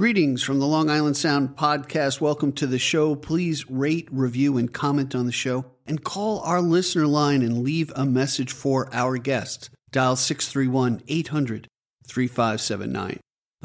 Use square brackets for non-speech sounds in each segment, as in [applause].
Greetings from the Long Island Sound podcast. Welcome to the show. Please rate, review, and comment on the show, and call our listener line and leave a message for our guest. Dial 631 800 3579.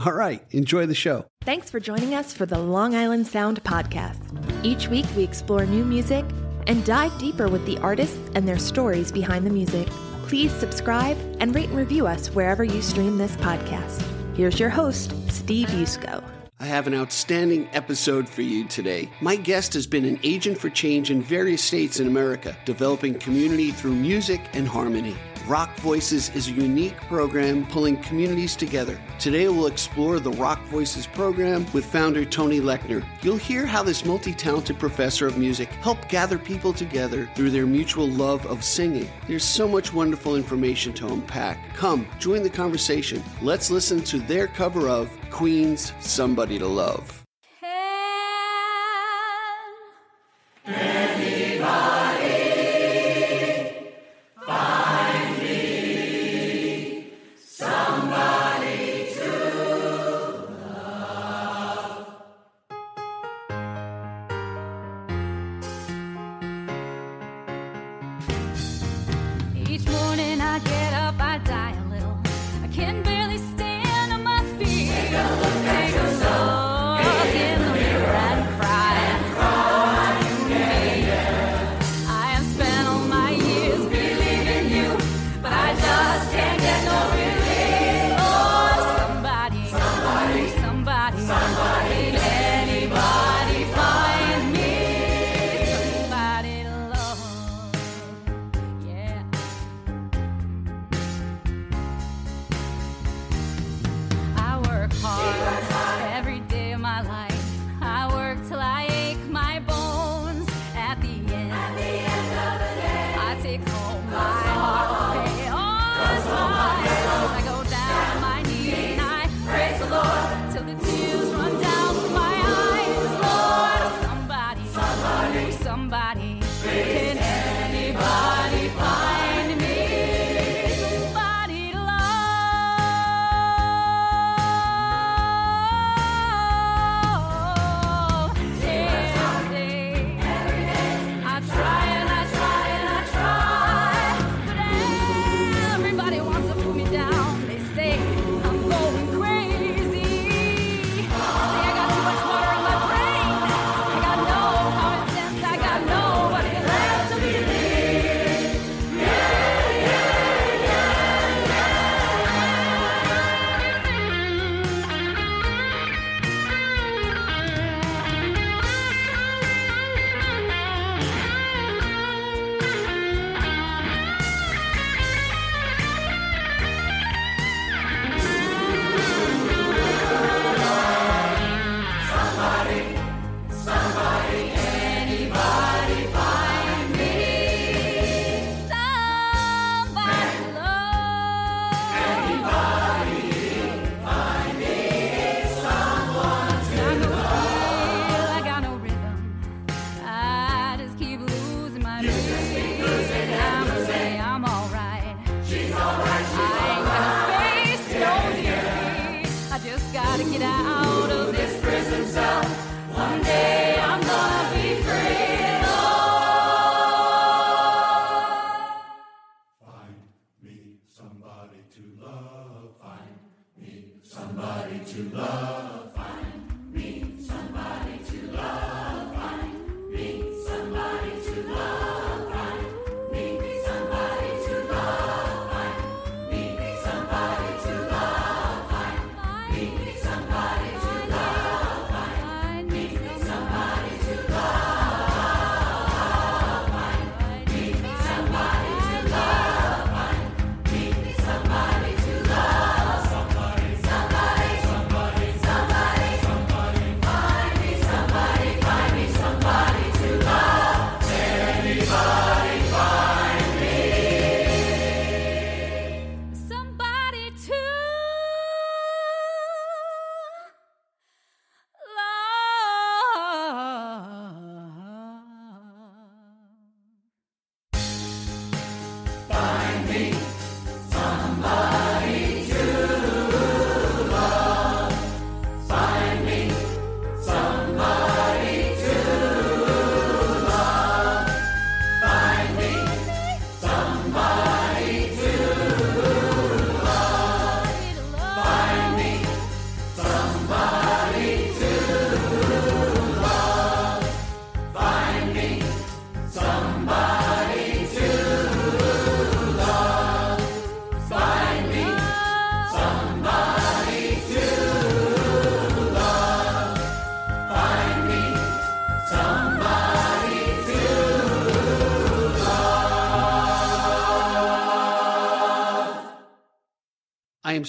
All right, enjoy the show. Thanks for joining us for the Long Island Sound podcast. Each week, we explore new music and dive deeper with the artists and their stories behind the music. Please subscribe and rate and review us wherever you stream this podcast. Here's your host, Steve Yusko. I have an outstanding episode for you today. My guest has been an agent for change in various states in America, developing community through music and harmony. Rock Voices is a unique program pulling communities together. Today we'll explore the Rock Voices program with founder Tony Lechner. You'll hear how this multi talented professor of music helped gather people together through their mutual love of singing. There's so much wonderful information to unpack. Come, join the conversation. Let's listen to their cover of Queen's Somebody to Love. Each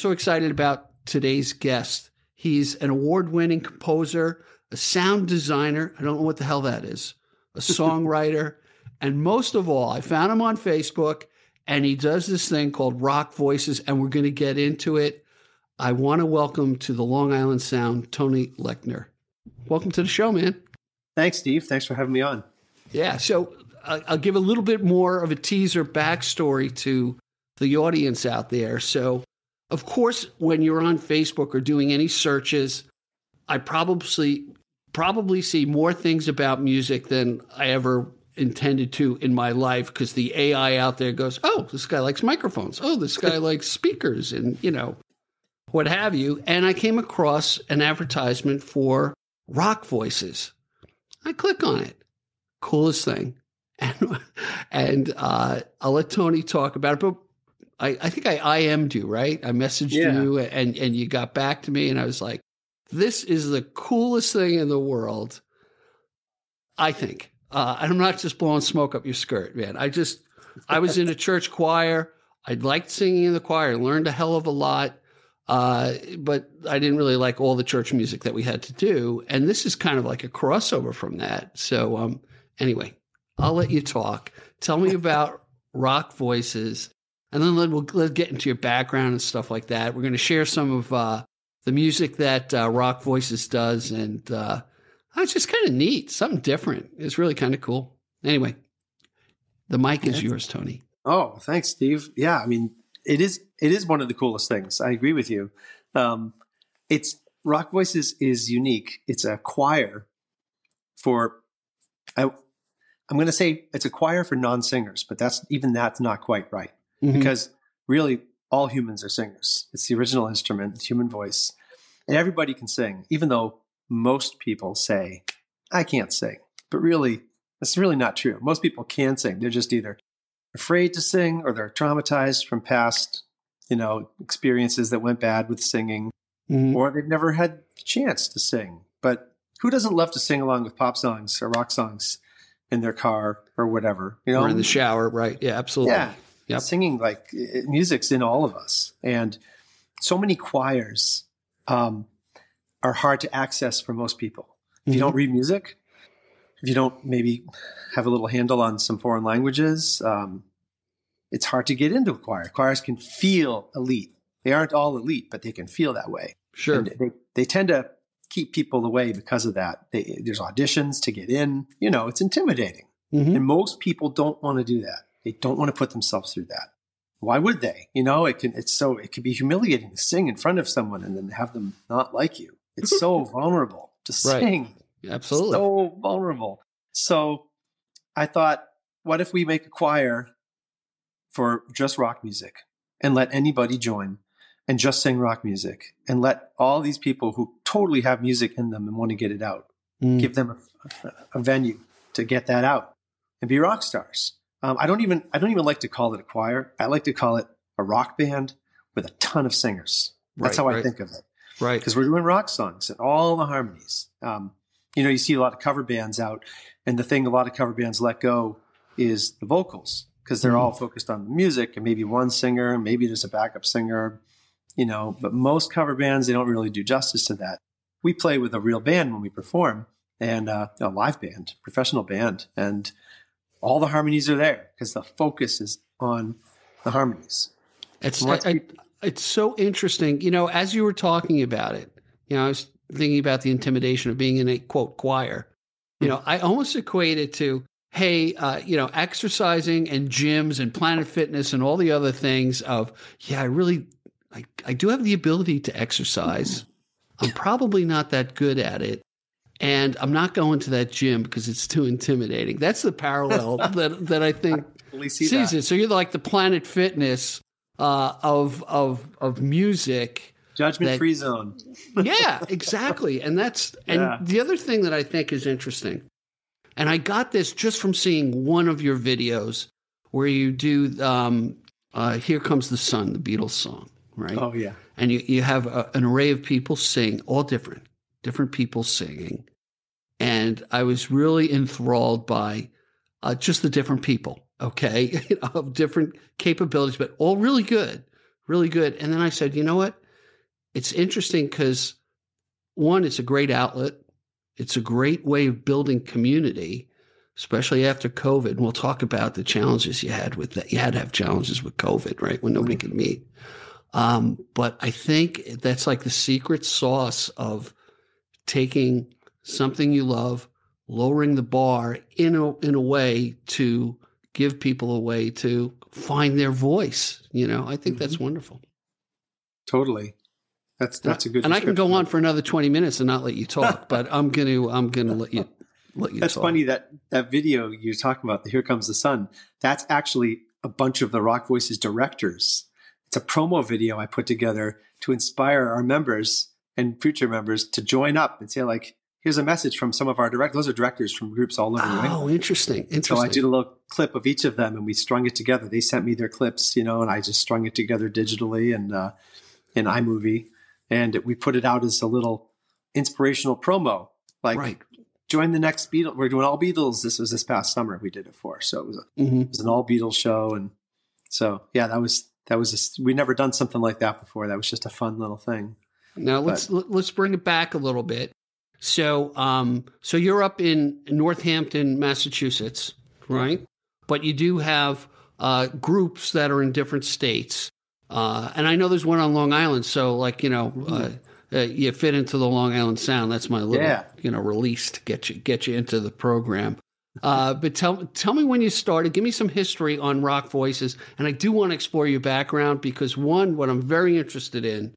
so excited about today's guest. He's an award winning composer, a sound designer. I don't know what the hell that is, a [laughs] songwriter. and most of all, I found him on Facebook and he does this thing called Rock Voices, and we're going to get into it. I want to welcome to the Long Island Sound Tony Lechner. Welcome to the show, man. Thanks, Steve. Thanks for having me on. Yeah. So I- I'll give a little bit more of a teaser backstory to the audience out there. So, of course, when you're on Facebook or doing any searches, I probably probably see more things about music than I ever intended to in my life because the AI out there goes, "Oh, this guy likes microphones. Oh, this guy [laughs] likes speakers and, you know, what have you." And I came across an advertisement for Rock Voices. I click on it. Coolest thing. And, [laughs] and uh, I'll let Tony talk about it. But I, I think I IM'd you, right? I messaged Yeah. you and, and you got back to me. And I was like, this is the coolest thing in the world. I think. Uh, and I'm not just blowing smoke up your skirt, man. I just, I was in a [laughs] church choir. I liked singing in the choir, learned a hell of a lot. Uh, but I didn't really like all the church music that we had to do. And this is kind of like a crossover from that. So, um, anyway, I'll let you talk. Tell me [laughs] about rock voices, and then let, we'll let's get into your background and stuff like that. We're going to share some of uh, the music that uh, Rock Voices does, and uh, it's just kind of neat, something different. It's really kind of cool. Anyway, the mic is yours, Tony. Oh, thanks, Steve. Yeah, I mean, it is it is one of the coolest things. I agree with you. Um, it's Rock Voices is unique. It's a choir for I I'm going to say it's a choir for non-singers, but that's even that's not quite right Mhm. because really all humans are singers. It's the original instrument, the human voice, and everybody can sing. Even though most people say I can't sing, but really that's really not true. Most people can sing. They're just either afraid to sing or they're traumatized from past, you know, experiences that went bad with singing Mhm. or they've never had the chance to sing. But who doesn't love to sing along with pop songs or rock songs in their car or whatever, you know? or in the shower, right? Yeah, absolutely. Yeah. Yep. Singing like music's in all of us. And so many choirs um, are hard to access for most people. If you Mhm. don't read music, if you don't maybe have a little handle on some foreign languages, um, it's hard to get into a choir. Choirs can feel elite. They aren't all elite, but they can feel that way. Sure. And they, they tend to keep people away because of that. They, there's auditions to get in. You know, it's intimidating. Mhm. And most people don't want to do that. They don't want to put themselves through that. Why would they? You know, it can it's so it can be humiliating to sing in front of someone and then have them not like you. It's so [laughs] vulnerable to Right. sing. Absolutely. So vulnerable. So I thought, what if we make a choir for just rock music and let anybody join and just sing rock music and let all these people who totally have music in them and want to get it out Mm. give them a, a venue to get that out and be rock stars. Um, I don't even I don't even like to call it a choir. I like to call it a rock band with a ton of singers. That's Right, how I right. think of it right. because we're doing rock songs and all the harmonies. Um, you know, you see a lot of cover bands out, and the thing a lot of cover bands let go is the vocals because they're all focused on the music and maybe one singer, maybe there's a backup singer, you know. But most cover bands they don't really do justice to that. We play with a real band when we perform, and uh, a live band, professional band, and all the harmonies are there because the focus is on the harmonies. It's I, it's so interesting. You know, as you were talking about it, you know, I was thinking about the intimidation of being in a quote choir. You know, I almost equate it to, hey, uh, you know, exercising and gyms and Planet Fitness and all the other things. Of yeah, I really, I, I do have the ability to exercise. I'm probably not that good at it. And I'm not going to that gym because it's too intimidating. That's the parallel [laughs] that that I think see sees that it. So you're like the Planet Fitness uh, of of of music. judgment free zone. [laughs] Yeah, exactly. And that's and Yeah. the other thing that I think is interesting, and I got this just from seeing one of your videos where you do um, uh, "Here Comes the Sun," the Beatles song, right? Oh yeah. and you, you have a, an array of people sing, all different, different people singing. And I was really enthralled by uh, just the different people, okay, [laughs] of different capabilities, but all really good, really good. And then I said, you know what? It's interesting because one, it's a great outlet. It's a great way of building community, especially after COVID. And we'll talk about the challenges you had with that. You had to have challenges with COVID, right? When nobody could meet. Um, but I think that's like the secret sauce of taking something you love, lowering the bar in a, in a way to give people a way to find their voice. You know, I think that's mm-hmm. wonderful. Totally. That's that's a good. And I can go on for another 20 minutes and not let you talk, but [laughs] I'm going to, I'm to let you, let you That's talk. funny that that video you're talking about, the Here Comes the Sun, that's actually a bunch of the Rock Voices directors. It's a promo video I put together to inspire our members and future members to join up and say, like, here's a message from some of our directors. Those are directors from groups all over. Oh, interesting. Interesting. So I did a little clip of each of them and we strung it together. They sent me their clips, you know, and I just strung it together digitally and uh, in iMovie. And we put it out as a little inspirational promo. Like, right. join the next Beatles. We're doing all Beatles. This was this past summer we did it for. So it was, a, hmm it was an all Beatles show. And so, yeah, that was, that was, just, we never done something like that before. That was just a fun little thing. Now let's let, let's bring it back a little bit. So, um, so you're up in Northampton, Massachusetts, right? But you do have uh, groups that are in different states, uh, and I know there's one on Long Island. So, like you know, uh, uh, you fit into the Long Island Sound. That's my little Yeah. you know release to get you get you into the program. Uh, but tell tell me when you started. Give me some history on Rock Voices, and I do want to explore your background because one, what I'm very interested in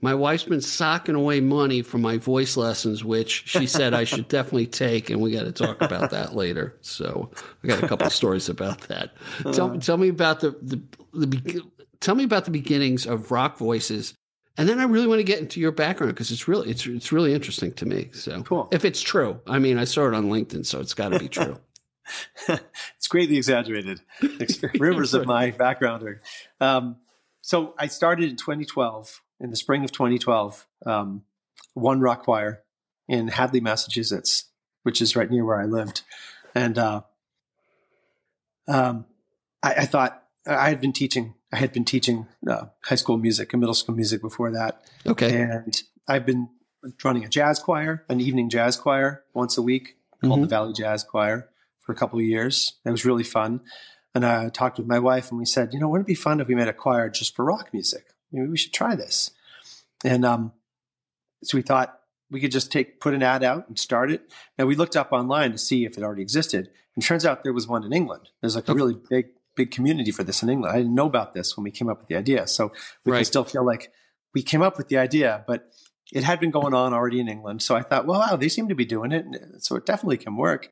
my wife's been socking away money for my voice lessons, which she said I should [laughs] definitely take, and we got to talk about that later. So I got a couple of [laughs] stories about that. Tell, tell me about the the, the tell me about the beginnings of Rock Voices, and then I really want to get into your background because it's really it's it's really interesting to me. So Cool. if it's true, I mean I saw it on LinkedIn, so it's got to be true. [laughs] it's greatly exaggerated. Rumors of my background are. Um, so I started in 2012, in the spring of 2012, um, one rock choir in Hadley, Massachusetts, which is right near where I lived. And uh, um, I, I thought I had been teaching. I had been teaching uh, high school music and middle school music before that. Okay, And I've been running a jazz choir, an evening jazz choir once a week called the Valley Jazz Choir for a couple of years. It was really fun. And I talked with my wife and we said, you know, wouldn't it be fun if we made a choir just for rock music? Maybe we should try this. And um, so we thought we could just take put an ad out and start it. Now we looked up online to see if it already existed. And turns out there was one in England. There's like a really big, big community for this in England. I didn't know about this when we came up with the idea. So we Right. can still feel like we came up with the idea, but it had been going on already in England. So I thought, well, wow, they seem to be doing it. So it definitely can work.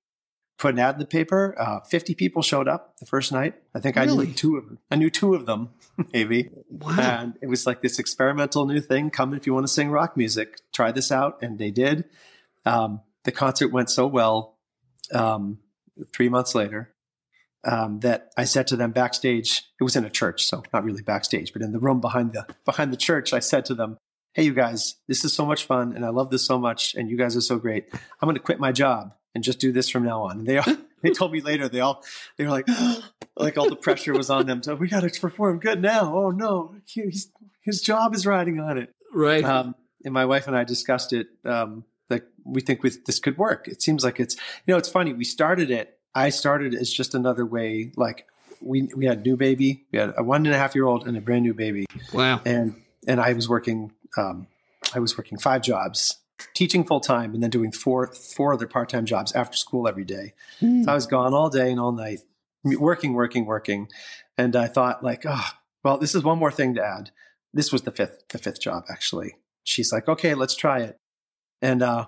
Put an ad in the paper. Uh, 50 people showed up the first night. I think I knew two of them. I knew two of them, [laughs] maybe. wow, And it was like this experimental new thing. Come if you want to sing rock music. Try this out. And they did. Um, the concert went so well um, three months later um, that I said to them backstage, it was in a church, so not really backstage, but in the room behind the behind the church, I said to them, Hey you guys, this is so much fun and I love this so much and you guys are so great. I'm gonna quit my job and just do this from now on. And they all [laughs] they told me later, they all they were like [gasps] like all the pressure was on them. So we gotta perform good now. Oh no, he's, his job is riding on it. right? Um, and my wife and I discussed it. Um, like we think with, this could work. It seems like it's you know it's funny. We started it. I started as just another way. Like we we had a new baby. We had a one and a half year old and a brand new baby. wow, And and I was working. Um, I was working five jobs, teaching full time, and then doing four four other part time jobs after school every day. So I was gone all day and all night, working, working, working. And I thought, like, oh, well, this is one more thing to add. This was the fifth, the fifth job actually. She's like, okay, let's try it. And uh,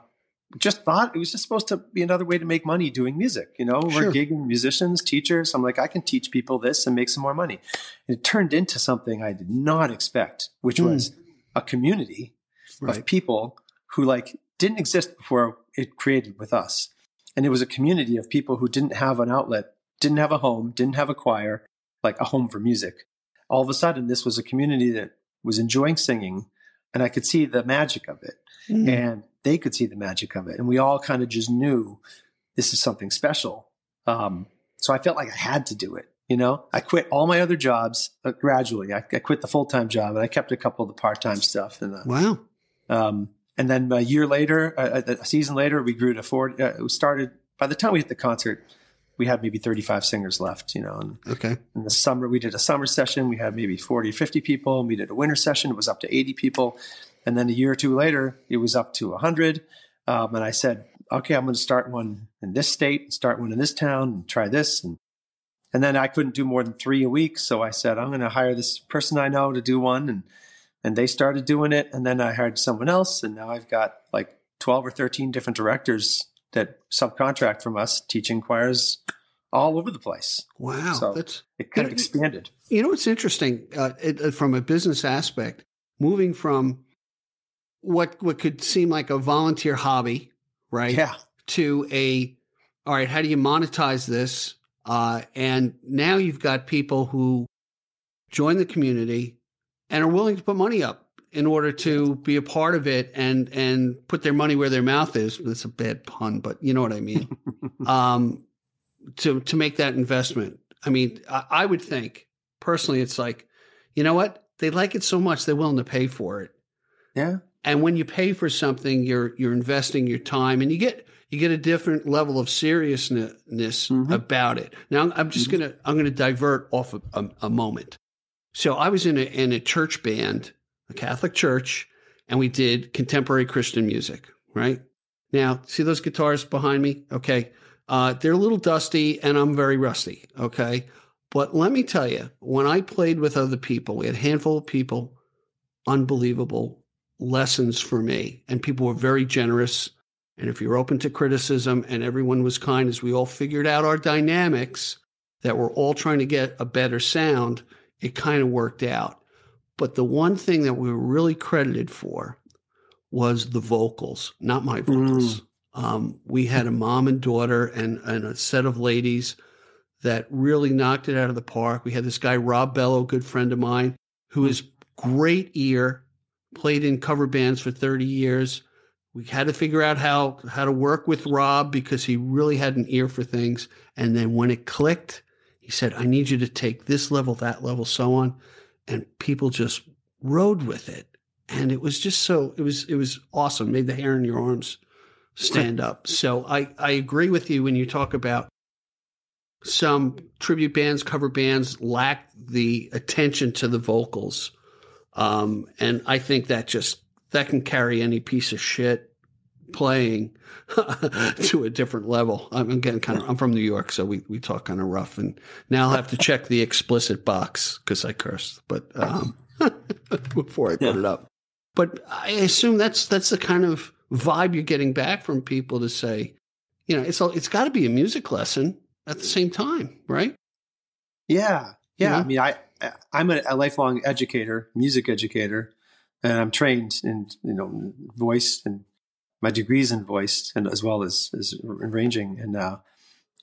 just thought it was just supposed to be another way to make money doing music. You know, Sure. we're gigging musicians, teachers. I'm like, I can teach people this and make some more money. And it turned into something I did not expect, which Hmm. was a community Right. of people who like didn't exist before it created with us. And it was a community of people who didn't have an outlet, didn't have a home, didn't have a choir, like a home for music. All of a sudden, this was a community that was enjoying singing, and I could see the magic of it, Mm. and they could see the magic of it, and we all kind of just knew this is something special. Um, so I felt like I had to do it. You know, I quit all my other jobs uh, gradually. I, I quit the full time job, and I kept a couple of the part time stuff. And uh, Wow. um, and then a year later, uh, a season later, we grew to four. Uh, we started by the time we hit the concert, we had maybe 35 singers left. You know, and Okay. in the summer, we did a summer session. We had maybe 40 or 50 people. We did a winter session. It was up to 80 people. And then a year or two later, it was up to 100. Um, and I said, okay, I'm going to start one in this state, start one in this town, and try this. And and then I couldn't do more than three a week, so I said I'm going to hire this person I know to do one, and and they started doing it. And then I hired someone else, and now I've got like 12 or 13 different directors that subcontract from us, teaching choirs all over the place. Wow. So- That's It kind of expanded. You know what's interesting uh, it, uh, from a business aspect, moving from what what could seem like a volunteer hobby, right, Yeah. to a all right, how do you monetize this? Uh, and now you've got people who join the community and are willing to put money up in order to be a part of it and and put their money where their mouth is. That's a bad pun, but you know what I mean. [laughs] um, to to make that investment. I mean, I, I would think personally, it's like, you know what? They like it so much they're willing to pay for it. Yeah. And when you pay for something, you're you're investing your time, and you get you get a different level of seriousness Mhm. about it. Now, I'm just gonna I'm gonna divert off a, a, a moment. So I was in a in a church band, a Catholic church, and we did contemporary Christian music. Right now, see those guitars behind me? Okay, uh, they're a little dusty, and I'm very rusty. Okay, but let me tell you, when I played with other people, we had a handful of people, unbelievable lessons for me. And people were very generous. And if you're open to criticism and everyone was kind as we all figured out our dynamics that we're all trying to get a better sound, it kind of worked out. But the one thing that we were really credited for was the vocals, not my vocals. Um, we had a mom and daughter and, and a set of ladies that really knocked it out of the park. We had this guy, Rob Bello, good friend of mine, who is great ear, played in cover bands for 30 years. We had to figure out how, how to work with Rob because he really had an ear for things. And then when it clicked, he said, I need you to take this level, that level, so on. And people just rode with it. And it was just so, it was, it was awesome. Made the hair in your arms stand up. So I, I agree with you when you talk about some tribute bands, cover bands lack the attention to the vocals. Um, and I think that just that can carry any piece of shit playing [laughs] to a different level. I'm again kind of I'm from New York, so we, we talk kind of rough and now I'll have to check the explicit box because I cursed, but um, [laughs] before I put it up. But I assume that's that's the kind of vibe you're getting back from people to say, you know, it's all, it's got to be a music lesson at the same time, right? Yeah, yeah. know? I mean, I I'm a, a lifelong educator, music educator, and I'm trained in you know voice and my degrees in voice and as well as as arranging. And uh,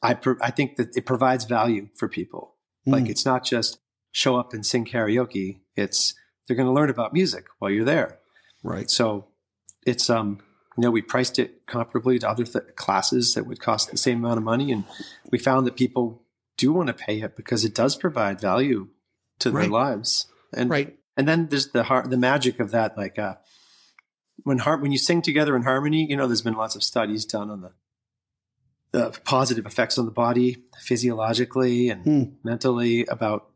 I pro- I think that it provides value for people. Like Mm. it's not just show up and sing karaoke. It's they're going to learn about music while you're there. Right. So it's um you know we priced it comparably to other th- classes that would cost the same amount of money, and we found that people do want to pay it because it does provide value to their lives. And Right. and then there's the har- the magic of that, like uh, when har- when you sing together in harmony. You know, there's been lots of studies done on the the positive effects on the body physiologically and Hmm. mentally about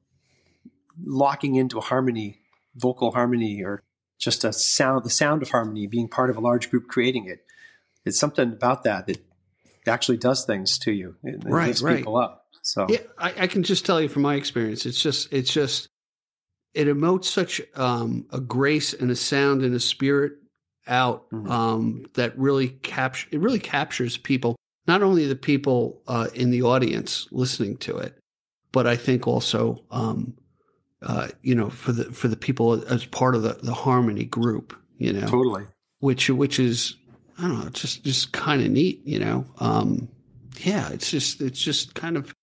locking into a harmony, vocal harmony, or just a sound, the sound of harmony, being part of a large group creating it. It's something about that that actually does things to you. It, it Right, lifts right. people up. So Yeah, I, I can just tell you from my experience, it's just it's just it emotes such um, a grace and a sound and a spirit out Mhm. um, that really capture it really captures people. Not only the people uh, in the audience listening to it, but I think also um, uh, you know for the for the people as part of the, the harmony group. You know, totally. which which is I don't know, just just kind of neat, you know. Um, yeah, it's just it's just kind of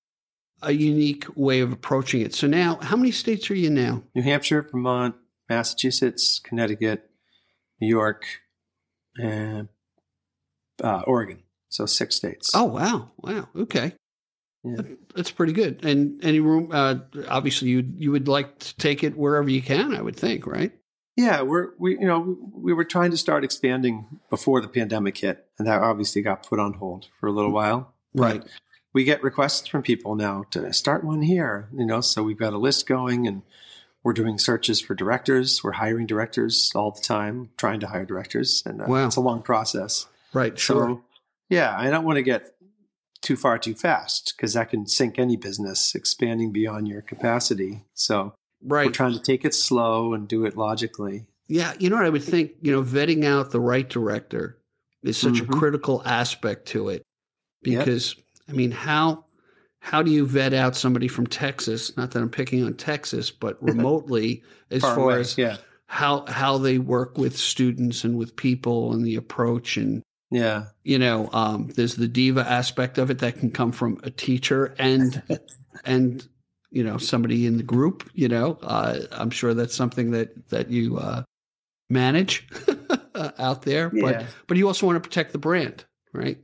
a unique way of approaching it. So now, how many states are you now? New Hampshire, Vermont, Massachusetts, Connecticut, New York, and uh, Oregon. So six states. Oh wow, wow, okay. Yeah. That's pretty good. And any room, uh, obviously, you you would like to take it wherever you can. I would think, right? Yeah, we're we you know we were trying to start expanding before the pandemic hit, and that obviously got put on hold for a little while. Right. But we get requests from people now to start one here, you know. So we've got a list going, and we're doing searches for directors. We're hiring directors all the time, trying to hire directors, and uh, Wow. it's a long process. Right. Sure. So, yeah, I don't want to get too far too fast because that can sink any business expanding beyond your capacity. So we're right. trying to take it slow and do it logically. Yeah. You know what I would think. You know, vetting out the right director is such a Mhm. critical aspect to it Yep. because I mean, how how do you vet out somebody from Texas? Not that I'm picking on Texas, but [laughs] remotely, as Far far away, as yeah, how how they work with students and with people and the approach and yeah, you know um, there's the diva aspect of it that can come from a teacher and [laughs] and you know somebody in the group you know uh, i'm sure that's something that that you uh, manage [laughs] out there but Yeah. but you also want to protect the brand right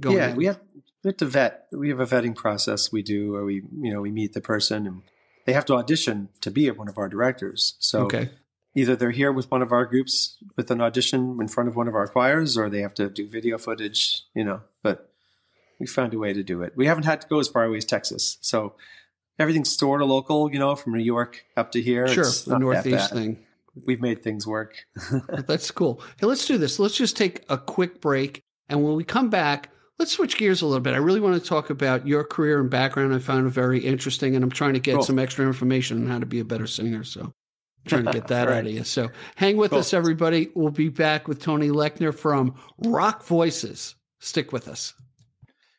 Going yeah. in. We have we have to vet. We have a vetting process we do where we you know we meet the person and they have to audition to be one of our directors. So okay either they're here with one of our groups with an audition in front of one of our choirs, or they have to do video footage. You know, but we found a way to do it. We haven't had to go as far away as Texas, so everything's sort of local. You know, from New York up to here. sure the northeast thing We've made things work. [laughs] That's cool. Hey, let's do this. Let's just take a quick break. And when we come back, let's switch gears a little bit. I really want to talk about your career and background. I found it very interesting, and I'm trying to get Cool. some extra information on how to be a better singer. So I'm trying to get [laughs] that Right. out of you. So hang with Cool. us, everybody. We'll be back with Tony Lechner from Rock Voices. Stick with us.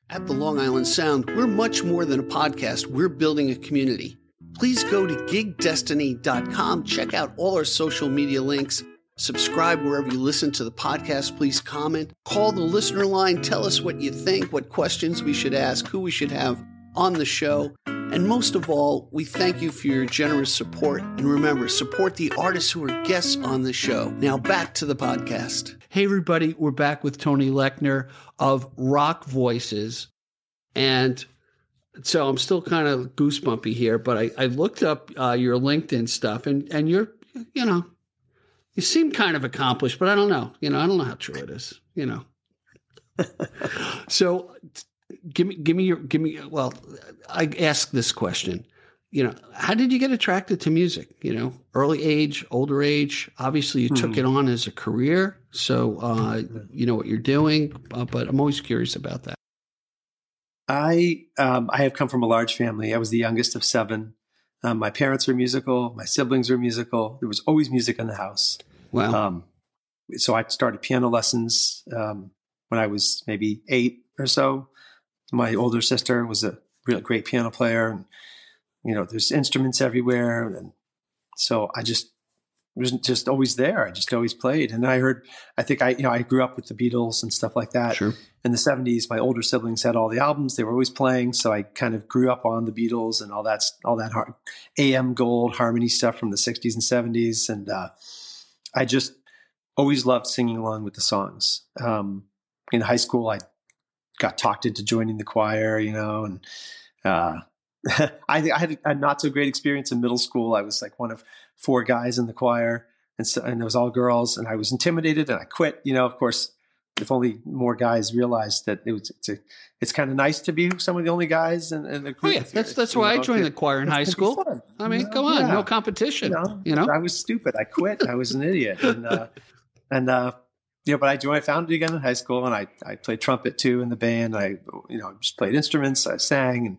At the Long Island Sound, we're much more than a podcast. We're building a community. Please go to gigdestiny.com, check out all our social media links, subscribe wherever you listen to the podcast. Please comment, call the listener line, tell us what you think, what questions we should ask, who we should have on the show. And most of all, we thank you for your generous support. And remember, support the artists who are guests on the show. Now back to the podcast. Hey, everybody, we're back with Tony Lechner of Rock Voices. And so I'm still kind of goosebumpy here, but I, I looked up uh, your LinkedIn stuff and, and you're, you know, you seem kind of accomplished, but I don't know. You know, I don't know how true it is, you know. [laughs] so give me, give me your, give me, well, I ask this question, you know, how did you get attracted to music? You know, early age, older age, obviously you took Hmm. it on as a career. So, uh, you know what you're doing, uh, but I'm always curious about that. I um, I have come from a large family. I was the youngest of seven. Um, my parents were musical. My siblings were musical. There was always music in the house. Wow. Um, so I started piano lessons um, when I was maybe eight or so. My older sister was a real great piano player, and you know, there's instruments everywhere, and so I just was just always there. I just always played, and I heard. I think I you know I grew up with the Beatles and stuff like that sure. in the 70s my older siblings had all the albums they were always playing so i kind of grew up on the beatles and all that all that har- am gold harmony stuff from the 60s and 70s and uh, i just always loved singing along with the songs um, in high school i got talked into joining the choir you know and uh, [laughs] I, I had a not so great experience in middle school i was like one of four guys in the choir and, so, and it was all girls and i was intimidated and i quit you know of course if only more guys realized that it was it's a, it's kind of nice to be some of the only guys in, in the Oh yeah, that's that's why I joined the choir in high school. I mean, come on, no competition. You know, I was stupid. I quit. I was an idiot. And uh, [laughs] and uh, you know, but I joined. I found it again in high school, and I I played trumpet too in the band. I you know just played instruments. I sang and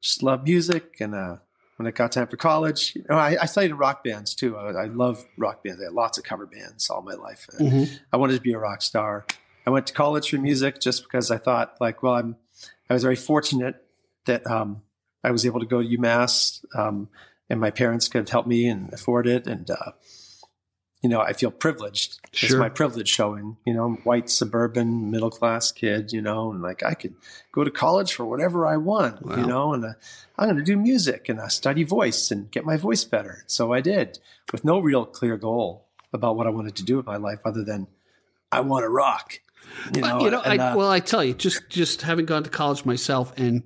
just loved music. And uh, when it got time for college, you know, I, I studied rock bands too. I, I love rock bands. I had lots of cover bands all my life. Mhm. I wanted to be a rock star. I went to college for music just because I thought, like, well, I'm. I was very fortunate that um, I was able to go to UMass, um, and my parents could help me and afford it. And uh, you know, I feel privileged. It's my privilege showing. You know, white suburban middle class kid. You know, and like I could go to college for whatever I want. Wow. You know, and uh, I'm going to do music and I study voice and get my voice better. So I did with no real clear goal about what I wanted to do with my life other than I want to rock. You know, you know, and, I, uh, well, I tell you, just just having gone to college myself, and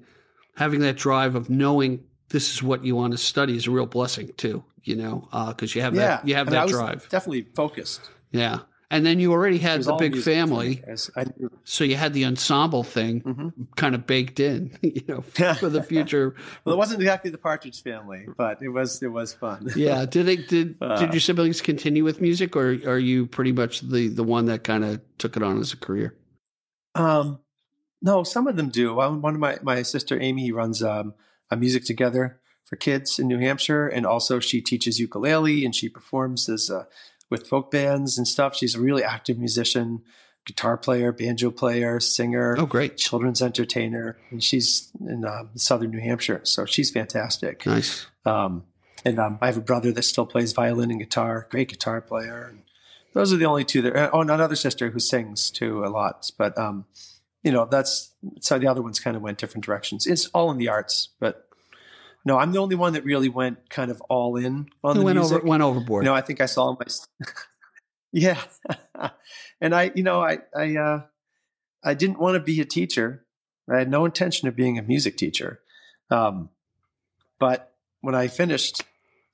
having that drive of knowing this is what you want to study is a real blessing too. You know, because you have yeah, that you have I mean, I that was drive. Definitely focused. Yeah, and then you already had the big family, I so you had the ensemble thing Mm-hmm. kind of baked in. [laughs] You know, [laughs] for the future. Well, it wasn't exactly the Partridge Family, but it was it was fun. [laughs] Yeah. Did they did Uh. did your siblings continue with music, or are you pretty much the the one that kind of took it on as a career? Um, no, some of them do. One one of my my sister Amy runs um, a music together for kids in New Hampshire, and also she teaches ukulele and she performs as uh, with folk bands and stuff. She's a really active musician, guitar player, banjo player, singer, Oh, great. children's entertainer, and she's in um, southern New Hampshire, so she's fantastic. Nice. Um, and um, I have a brother that still plays violin and guitar, great guitar player. And those are the only two there. Oh, and another sister who sings too a lot. But um, you know, that's so the other ones kind of went different directions. It's all in the arts, but no, I'm the only one that really went kind of all in on Who the went music. over went overboard. You know, I think I saw my. [laughs] yeah, [laughs] and I, you know, I, I, uh, I didn't want to be a teacher. I had no intention of being a music teacher. Um, but when I finished,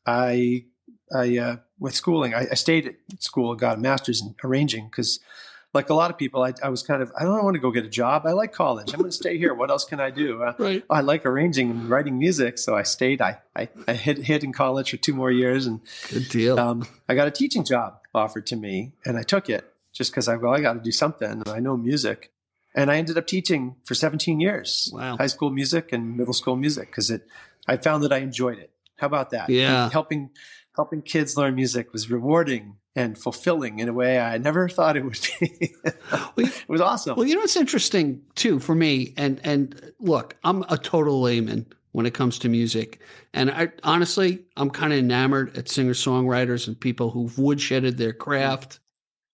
I, I, uh, with schooling, I, I stayed at school and got a master's in arranging because, like a lot of people, I, I was kind of, I don't want to go get a job. I like college. I'm going to stay here. What else can I do? Uh, right. I like arranging and writing music, so I stayed. I, I, I hid, hid in college for two more years, and Good deal. um, I got a teaching job offered to me, and I took it just because I well, I got to do something, and I know music, and I ended up teaching for 17 years, Wow. high school music and middle school music, because it, I found that I enjoyed it. How about that? Yeah. And helping helping kids learn music was rewarding and fulfilling in a way I never thought it would be. [laughs] it was awesome. Well, you know what's interesting too for me, and and look, I'm a total layman when it comes to music, and I honestly, I'm kind of enamored at singer songwriters and people who've woodshedded their craft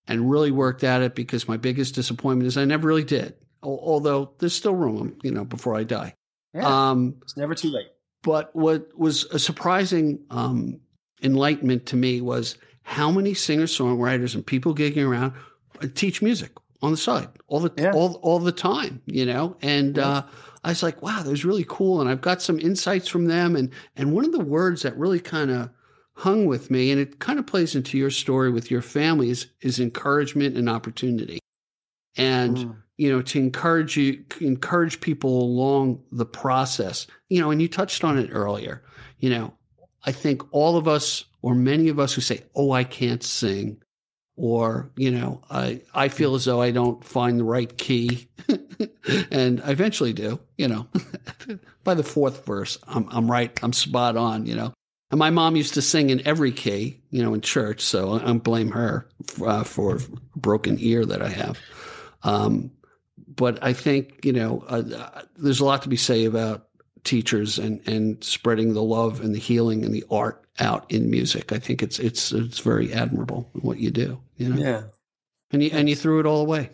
and really worked at it. Because my biggest disappointment is I never really did. Although there's still room, you know, before I die. yeah, Um, it's never too late. but what was a surprising um, enlightenment to me was how many singer songwriters and people gigging around uh, teach music on the side all the Yeah. all all the time, you know. And uh, I was like, wow, that was really cool. And I've got some insights from them. And and one of the words that really kind of hung with me, and it kind of plays into your story with your family, is is encouragement and opportunity. And Mm. you know to encourage you encourage people along the process you know and you touched on it earlier you know i think all of us or many of us who say oh i can't sing or you know i i feel as though i don't find the right key [laughs] and i eventually do you know. [laughs] By the fourth verse i'm i'm right i'm spot on you know. And my mom used to sing in every key you know in church so i, I blame her uh, for a broken ear that i have. Um, but I think you know uh, uh, there's a lot to be said about teachers and and spreading the love and the healing and the art out in music. I think it's it's it's very admirable what you do. You know, Yeah. and you and you threw it all away,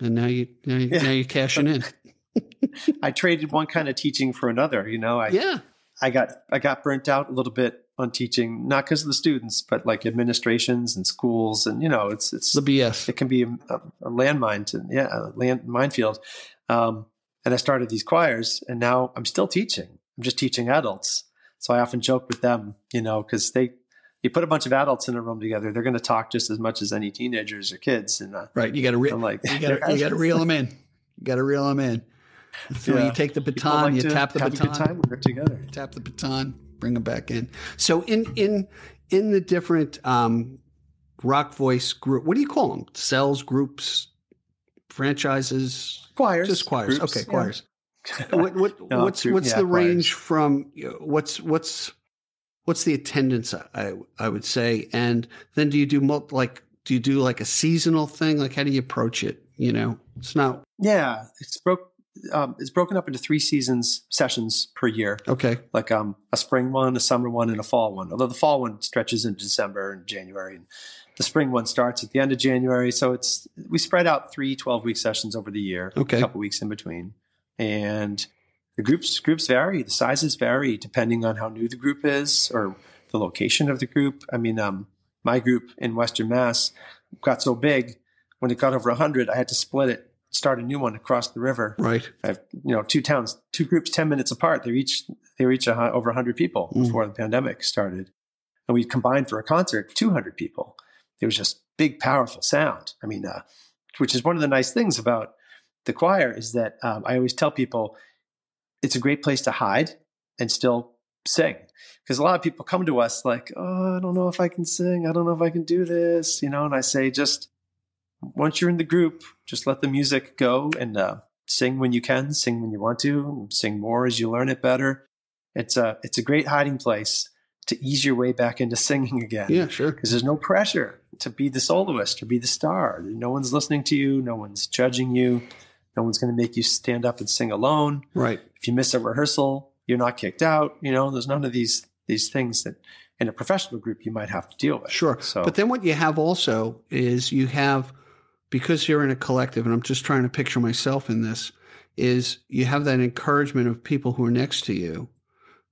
and now you now, you, Yeah. now you're cashing in. [laughs] I traded one kind of teaching for another. You know, I yeah, I got I got burnt out a little bit on teaching, not because of the students, but like administrations and schools, and you know, it's it's the BS. it can be a, a landmine to yeah, a land minefield. Um, and I started these choirs, and now I'm still teaching. I'm just teaching adults, so I often joke with them, you know, because they you put a bunch of adults in a room together, they're going to talk just as much as any teenagers or kids, and uh, Right, you got to re- like, you got to you got to reel them in. You got to reel them in. So Yeah. you take the baton, like you tap the baton. time when they're together. tap the baton, bring them back in. So in in in the different um, rock voice group, what do you call them? Cells, groups, franchises, Choirs, just choirs. groups, okay, yeah. choirs. what what No, what's group- what's yeah, the choirs. range from what's what's what's the attendance? I I would say, and then do you do mul- like do you do like a seasonal thing? Like how do you approach it? You know, it's not Yeah, it's broke. Um, it's broken up into three seasons sessions per year, okay. like um, a spring one, a summer one, and a fall one. Although the fall one stretches into December and January, and the spring one starts at the end of January. So it's we spread out three 12 week sessions over the year, Okay. a couple weeks in between, and the groups groups vary. The sizes vary depending on how new the group is or the location of the group. I mean, um, my group in Western Mass got so big when it got over 100, I had to split it start a new one across the river. Right. I have, you know, two towns, two groups, 10 minutes apart. They're each, they were each a, over 100 people Mm. before the pandemic started. And we combined for a concert, 200 people. It was just big, powerful sound. I mean, uh, which is one of the nice things about the choir is that um, I always tell people it's a great place to hide and still sing. Because a lot of people come to us like, oh, I don't know if I can sing. I don't know if I can do this, you know. And I say, just once you're in the group, just let the music go and uh, sing when you can, sing when you want to, sing more as you learn it better. It's a it's a great hiding place to ease your way back into singing again. Yeah, sure. because there's no pressure to be the soloist or be the star. No one's listening to you. No one's judging you. No one's going to make you stand up and sing alone. Right. If you miss a rehearsal, you're not kicked out. You know, there's none of these these things that in a professional group you might have to deal with. Sure. So, But then what you have also is you have, because you're in a collective, and I'm just trying to picture myself in this, is you have that encouragement of people who are next to you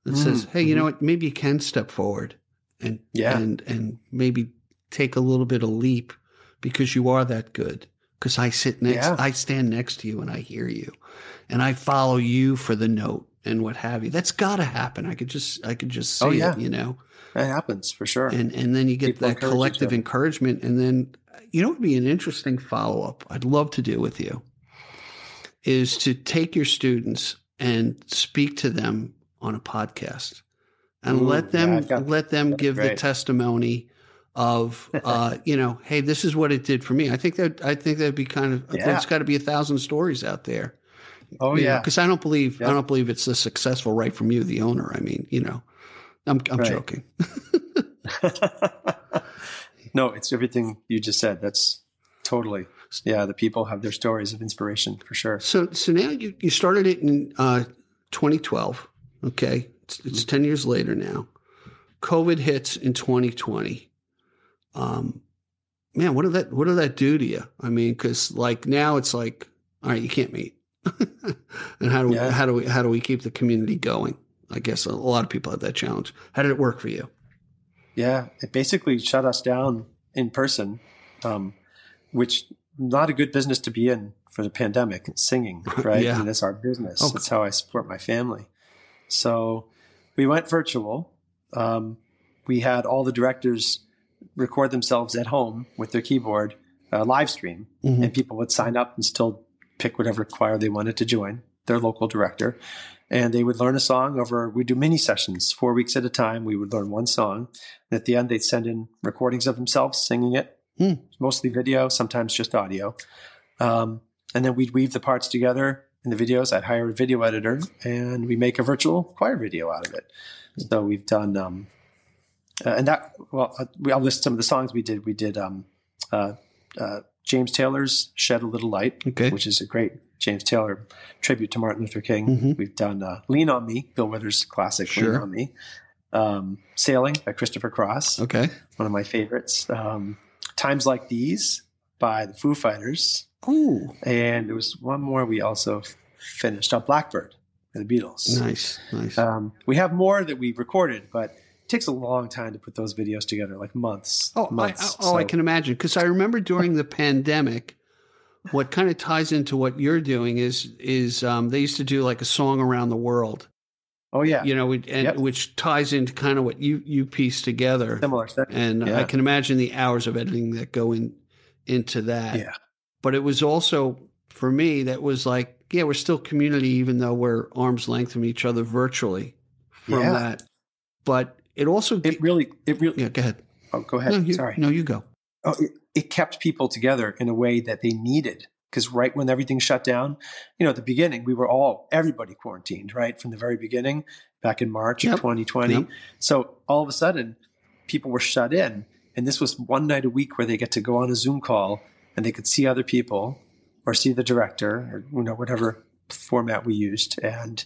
that says, mm-hmm. hey, you know mm-hmm. what, maybe you can step forward and Yeah. and and maybe take a little bit of leap because you are that good. Because I sit next Yeah. I stand next to you and I hear you. And I follow you for the note and what have you. That's gotta happen. I could just I could just oh, see Oh, yeah. it, you know that happens for sure. and and then you get People that collective encouragement and then you know what would be an interesting follow-up i'd love to do with you is to take your students and speak to them on a podcast and Ooh, let them got- let them give the testimony of [laughs] uh, you know hey this is what it did for me i think that i think that'd be kind of Yeah. there's got to be a thousand stories out there oh yeah, because i don't believe i don't believe it's a successful right from you the owner i mean you know i'm, I'm Right. joking [laughs] [laughs] no, it's everything you just said. That's totally yeah. The people have their stories of inspiration for sure. So so now you, you started it in uh, 2012. Okay, it's, it's 10 years later now. COVID hits in 2020. Um, man, what did that what did that do to you? I mean, because like now it's like, all right, you can't meet. [laughs] and how do we Yeah. how do we how do we keep the community going? I guess a lot of people had that challenge. How did it work for you? Yeah, it basically shut us down in person, um, which not a good business to be in for the pandemic. Singing, [laughs] right? Yeah. I mean, that's our business. Oh. That's how I support my family. So we went virtual. Um, we had all the directors record themselves at home with their keyboard, uh, live stream, Mhm. and people would sign up and still pick whatever choir they wanted to join, their local director. And they would learn a song over, we do mini sessions, four weeks at a time. We would learn one song. And at the end, they'd send in recordings of themselves singing it, Hmm. mostly video, sometimes just audio. Um, and then we'd weave the parts together in the videos. I'd hire a video editor and we make a virtual choir video out of it. So we've done, um, uh, and that, well, uh, we, I'll list some of the songs we did. We did um, uh, uh, James Taylor's Shed a Little Light, Okay. which is a great James Taylor tribute to Martin Luther King. Mhm. We've done uh, Lean on Me, Bill Withers' classic Sure. Lean on Me. Um, Sailing by Christopher Cross, Okay. one of my favorites. Um, Times Like These by the Foo Fighters. Oh, And there was one more we also finished up Blackbird the Beatles. nice, nice. Um, we have more that we recorded, but it takes a long time to put those videos together, like months. Oh, I, months. oh, I can imagine. Because I remember during the pandemic, what kind of ties into what you're doing is is um, they used to do like a song around the world, Oh yeah, you know, and Yep. which ties into kind of what you you piece together. similar. And Yeah. I can imagine the hours of editing that go in into that. Yeah, But it was also for me that was like, yeah, we're still community, even though we're arm's length from each other virtually from Yeah. that. But it also, it really, it really. yeah, go ahead. Oh, go ahead. No, you, Sorry. no, you go. oh, it, it kept people together in a way that they needed. Because right when everything shut down, you know, at the beginning, we were all, everybody quarantined, right? From the very beginning, back in March Yep. of 2020. Yep. So all of a sudden, people were shut in. And this was one night a week where they get to go on a Zoom call and they could see other people or see the director or, you know, whatever format we used and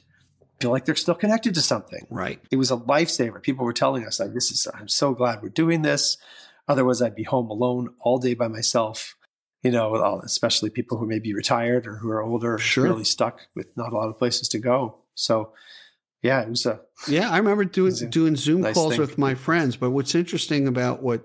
feel like they're still connected to something Right. it was a lifesaver. People were telling us like, "This is I'm so glad we're doing this." Otherwise, I'd be home alone all day by myself. You know, all- especially people who may be retired or who are older, Sure. really stuck with not a lot of places to go. So, yeah, it was a Yeah, I remember [laughs] doing doing Zoom nice calls thing. with my friends. But what's interesting about what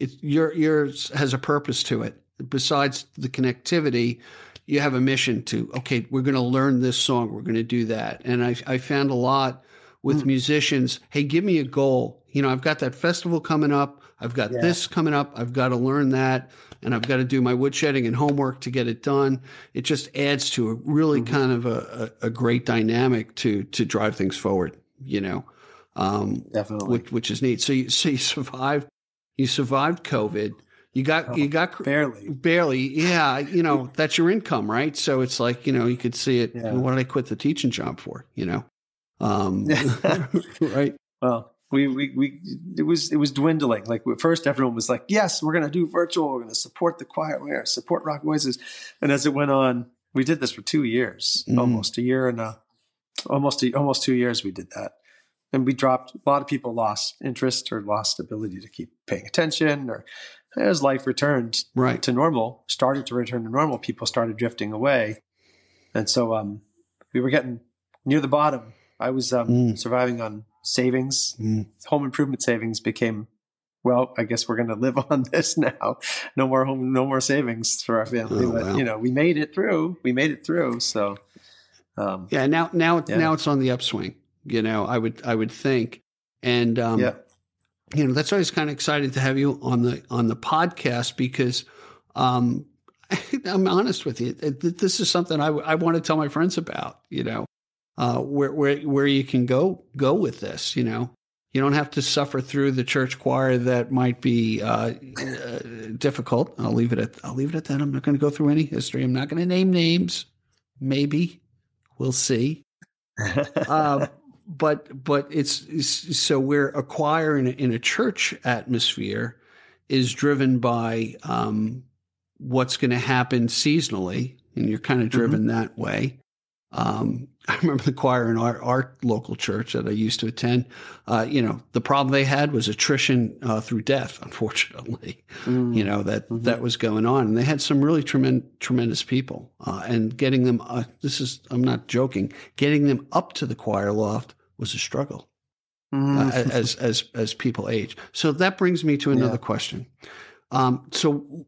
it, your yours has a purpose to it. Besides the connectivity, you have a mission to okay, we're going to learn this song, we're going to do that, and I I found a lot with musicians. Hey, give me a goal. You know, I've got that festival coming up. I've got Yeah. this coming up. I've got to learn that, and I've got to do my woodshedding and homework to get it done. It just adds to a really kind of a, a, a great dynamic to to drive things forward. You know, um, Definitely. which, which is neat. So you so you [laughs] survived. You survived COVID. You got you got Barely. barely. Yeah, you know [laughs] that's your income, right? So it's like you know you could see it. Yeah. What did I quit the teaching job for? You know, um, [laughs] [laughs] right? Well, we, we, we, it was, it was dwindling. Like at first everyone was like, yes, we're going to do virtual. We're going to support the choir. We're going to support rock voices. And as it went on, we did this for two years, Mm. almost a year and a, almost, a, almost two years we did that. And we dropped, a lot of people lost interest or lost ability to keep paying attention or as life returned Right. to normal, started to return to normal, people started drifting away. And so um, we were getting near the bottom. I was um, Mm. surviving on savings. Mm. Home improvement savings became, well, I guess we're going to live [laughs] on this now. No more home, no more savings for our family. Oh, but wow. you know, we made it through. We made it through. So, um, Yeah. Now now Yeah. now it's on the upswing. You know, I would I would think, and um, yeah, you know that's why always kind of excited to have you on the on the podcast because um, [laughs] I'm honest with you. Th- th- This is something I, I want to tell my friends about. You know, uh, where where where you can go go with this. You know, you don't have to suffer through the church choir that might be uh, uh, difficult. I'll leave it at I'll leave it at that. I'm not going to go through any history. I'm not going to name names. Maybe we'll see uh, [laughs] but but it's, it's so we're a choir in a, church atmosphere is driven by um, what's going to happen seasonally, and you're kind of driven that way. Um, I remember the choir in our, our local church that I used to attend. Uh, you know, the problem they had was attrition uh, through death, [laughs] unfortunately Mm. you know that that was going on and they had some really tremendous tremendous people uh, and getting them uh, this is i'm not joking getting them up to the choir loft was a struggle Mm. uh, as as as people age so that brings me to another Yeah. question um, so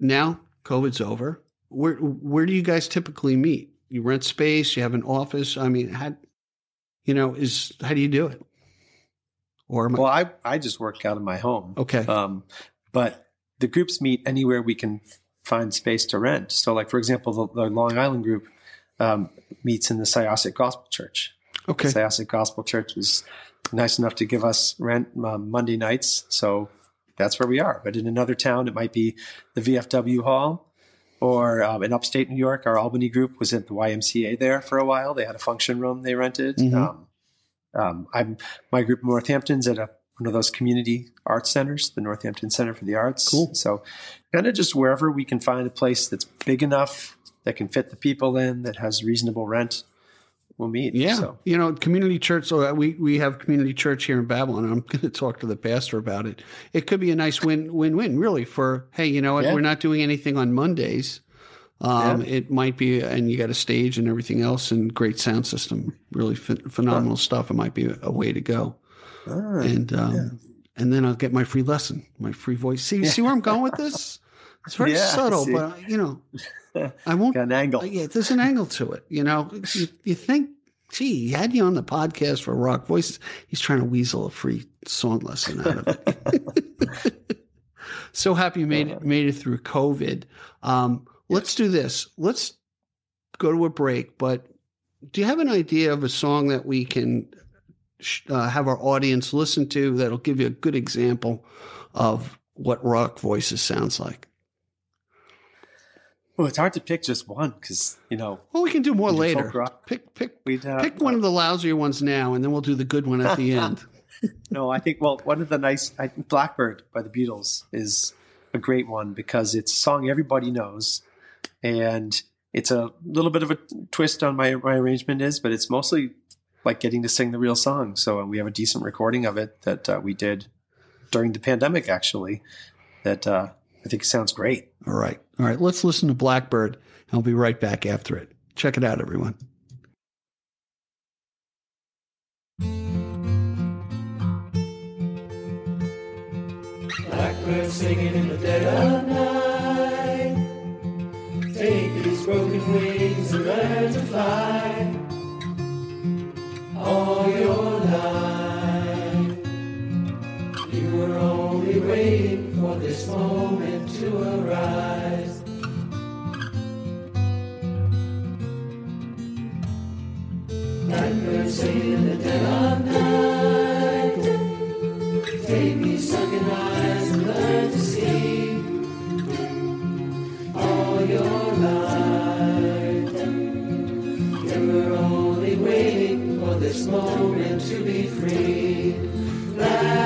now covid's over where where do you guys typically meet you rent space you have an office i mean how you know is how do you do it or am I- well, I, I just work out of my home. okay Um, but the groups meet anywhere we can find space to rent. So, like for example, the, the Long Island group um, meets in the Syosset Gospel Church. Okay The Syosset Gospel Church was nice enough to give us rent um, Monday nights, so that's where we are. But in another town, it might be the VFW Hall. Or um, in upstate New York, our Albany group was at the YMCA there for a while. They had a function room they rented. Mhm. Um, um, I'm my group in Northampton's at a, one of those community arts centers, the Northampton Center for the Arts. Cool. So, kind of just wherever we can find a place that's big enough that can fit the people in, that has reasonable rent, we'll meet. Yeah, So, you know, community church. So we we have community church here in Babylon. I'm [laughs] going to talk to the pastor about it. It could be a nice win win win, really. For hey, you know what? Yeah. We're not doing anything on Mondays. Um, It might be, and you got a stage and everything else, and great sound system. Really ph- phenomenal stuff. It might be a way to go. And um, and then I'll get my free lesson, my free voice. See, see where I'm going with [laughs] this? It's very Yeah, subtle, see. but you know, [laughs] I won't got an angle. uh, yeah, there's an angle to it. You know, you, [laughs] you think, gee, he had you on the podcast for Rock Voices. He's trying to weasel a free song lesson out of it. [laughs] so happy you made it made it through COVID. Um, Let's do this. Let's go to a break. But do you have an idea of a song that we can uh, have our audience listen to that'll give you a good example of what Rock Voices sounds like? Well, it's hard to pick just one because you know Well, we can do more later. Pick pick we'd uh, pick one of the lousier ones now, and then we'll do the good one at the [laughs] end. No, I think well, one of the nice I think Blackbird by the Beatles is a great one because it's a song everybody knows, and it's a little bit of a twist on my my arrangement is, but it's mostly like getting to sing the real song. So we have a decent recording of it that uh, we did during the pandemic, actually. That uh, I think it sounds great. All right, all right. Let's listen to Blackbird, and I'll be right back after it. Check it out, everyone. Blackbird singing in the dead of night. Take these broken wings and learn to fly all your this moment to arise. Blackbird singing in the dead of night. Take these sunken eyes and learn to see all your life. You were only waiting for this moment to be free.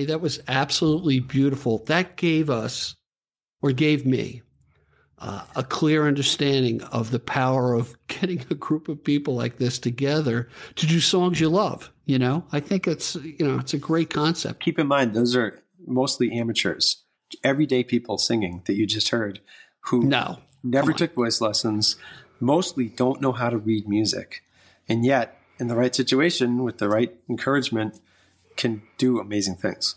Hey, that was absolutely beautiful. That gave us, or gave me, uh, a clear understanding of the power of [laughs] getting a group of people like this together to do songs you love. You know, I think it's you know it's a great concept. Keep in mind, those are mostly amateurs, everyday people singing that you just heard who No, never took voice lessons, mostly don't know how to read music, and yet, in the right situation with the right encouragement, can do amazing things.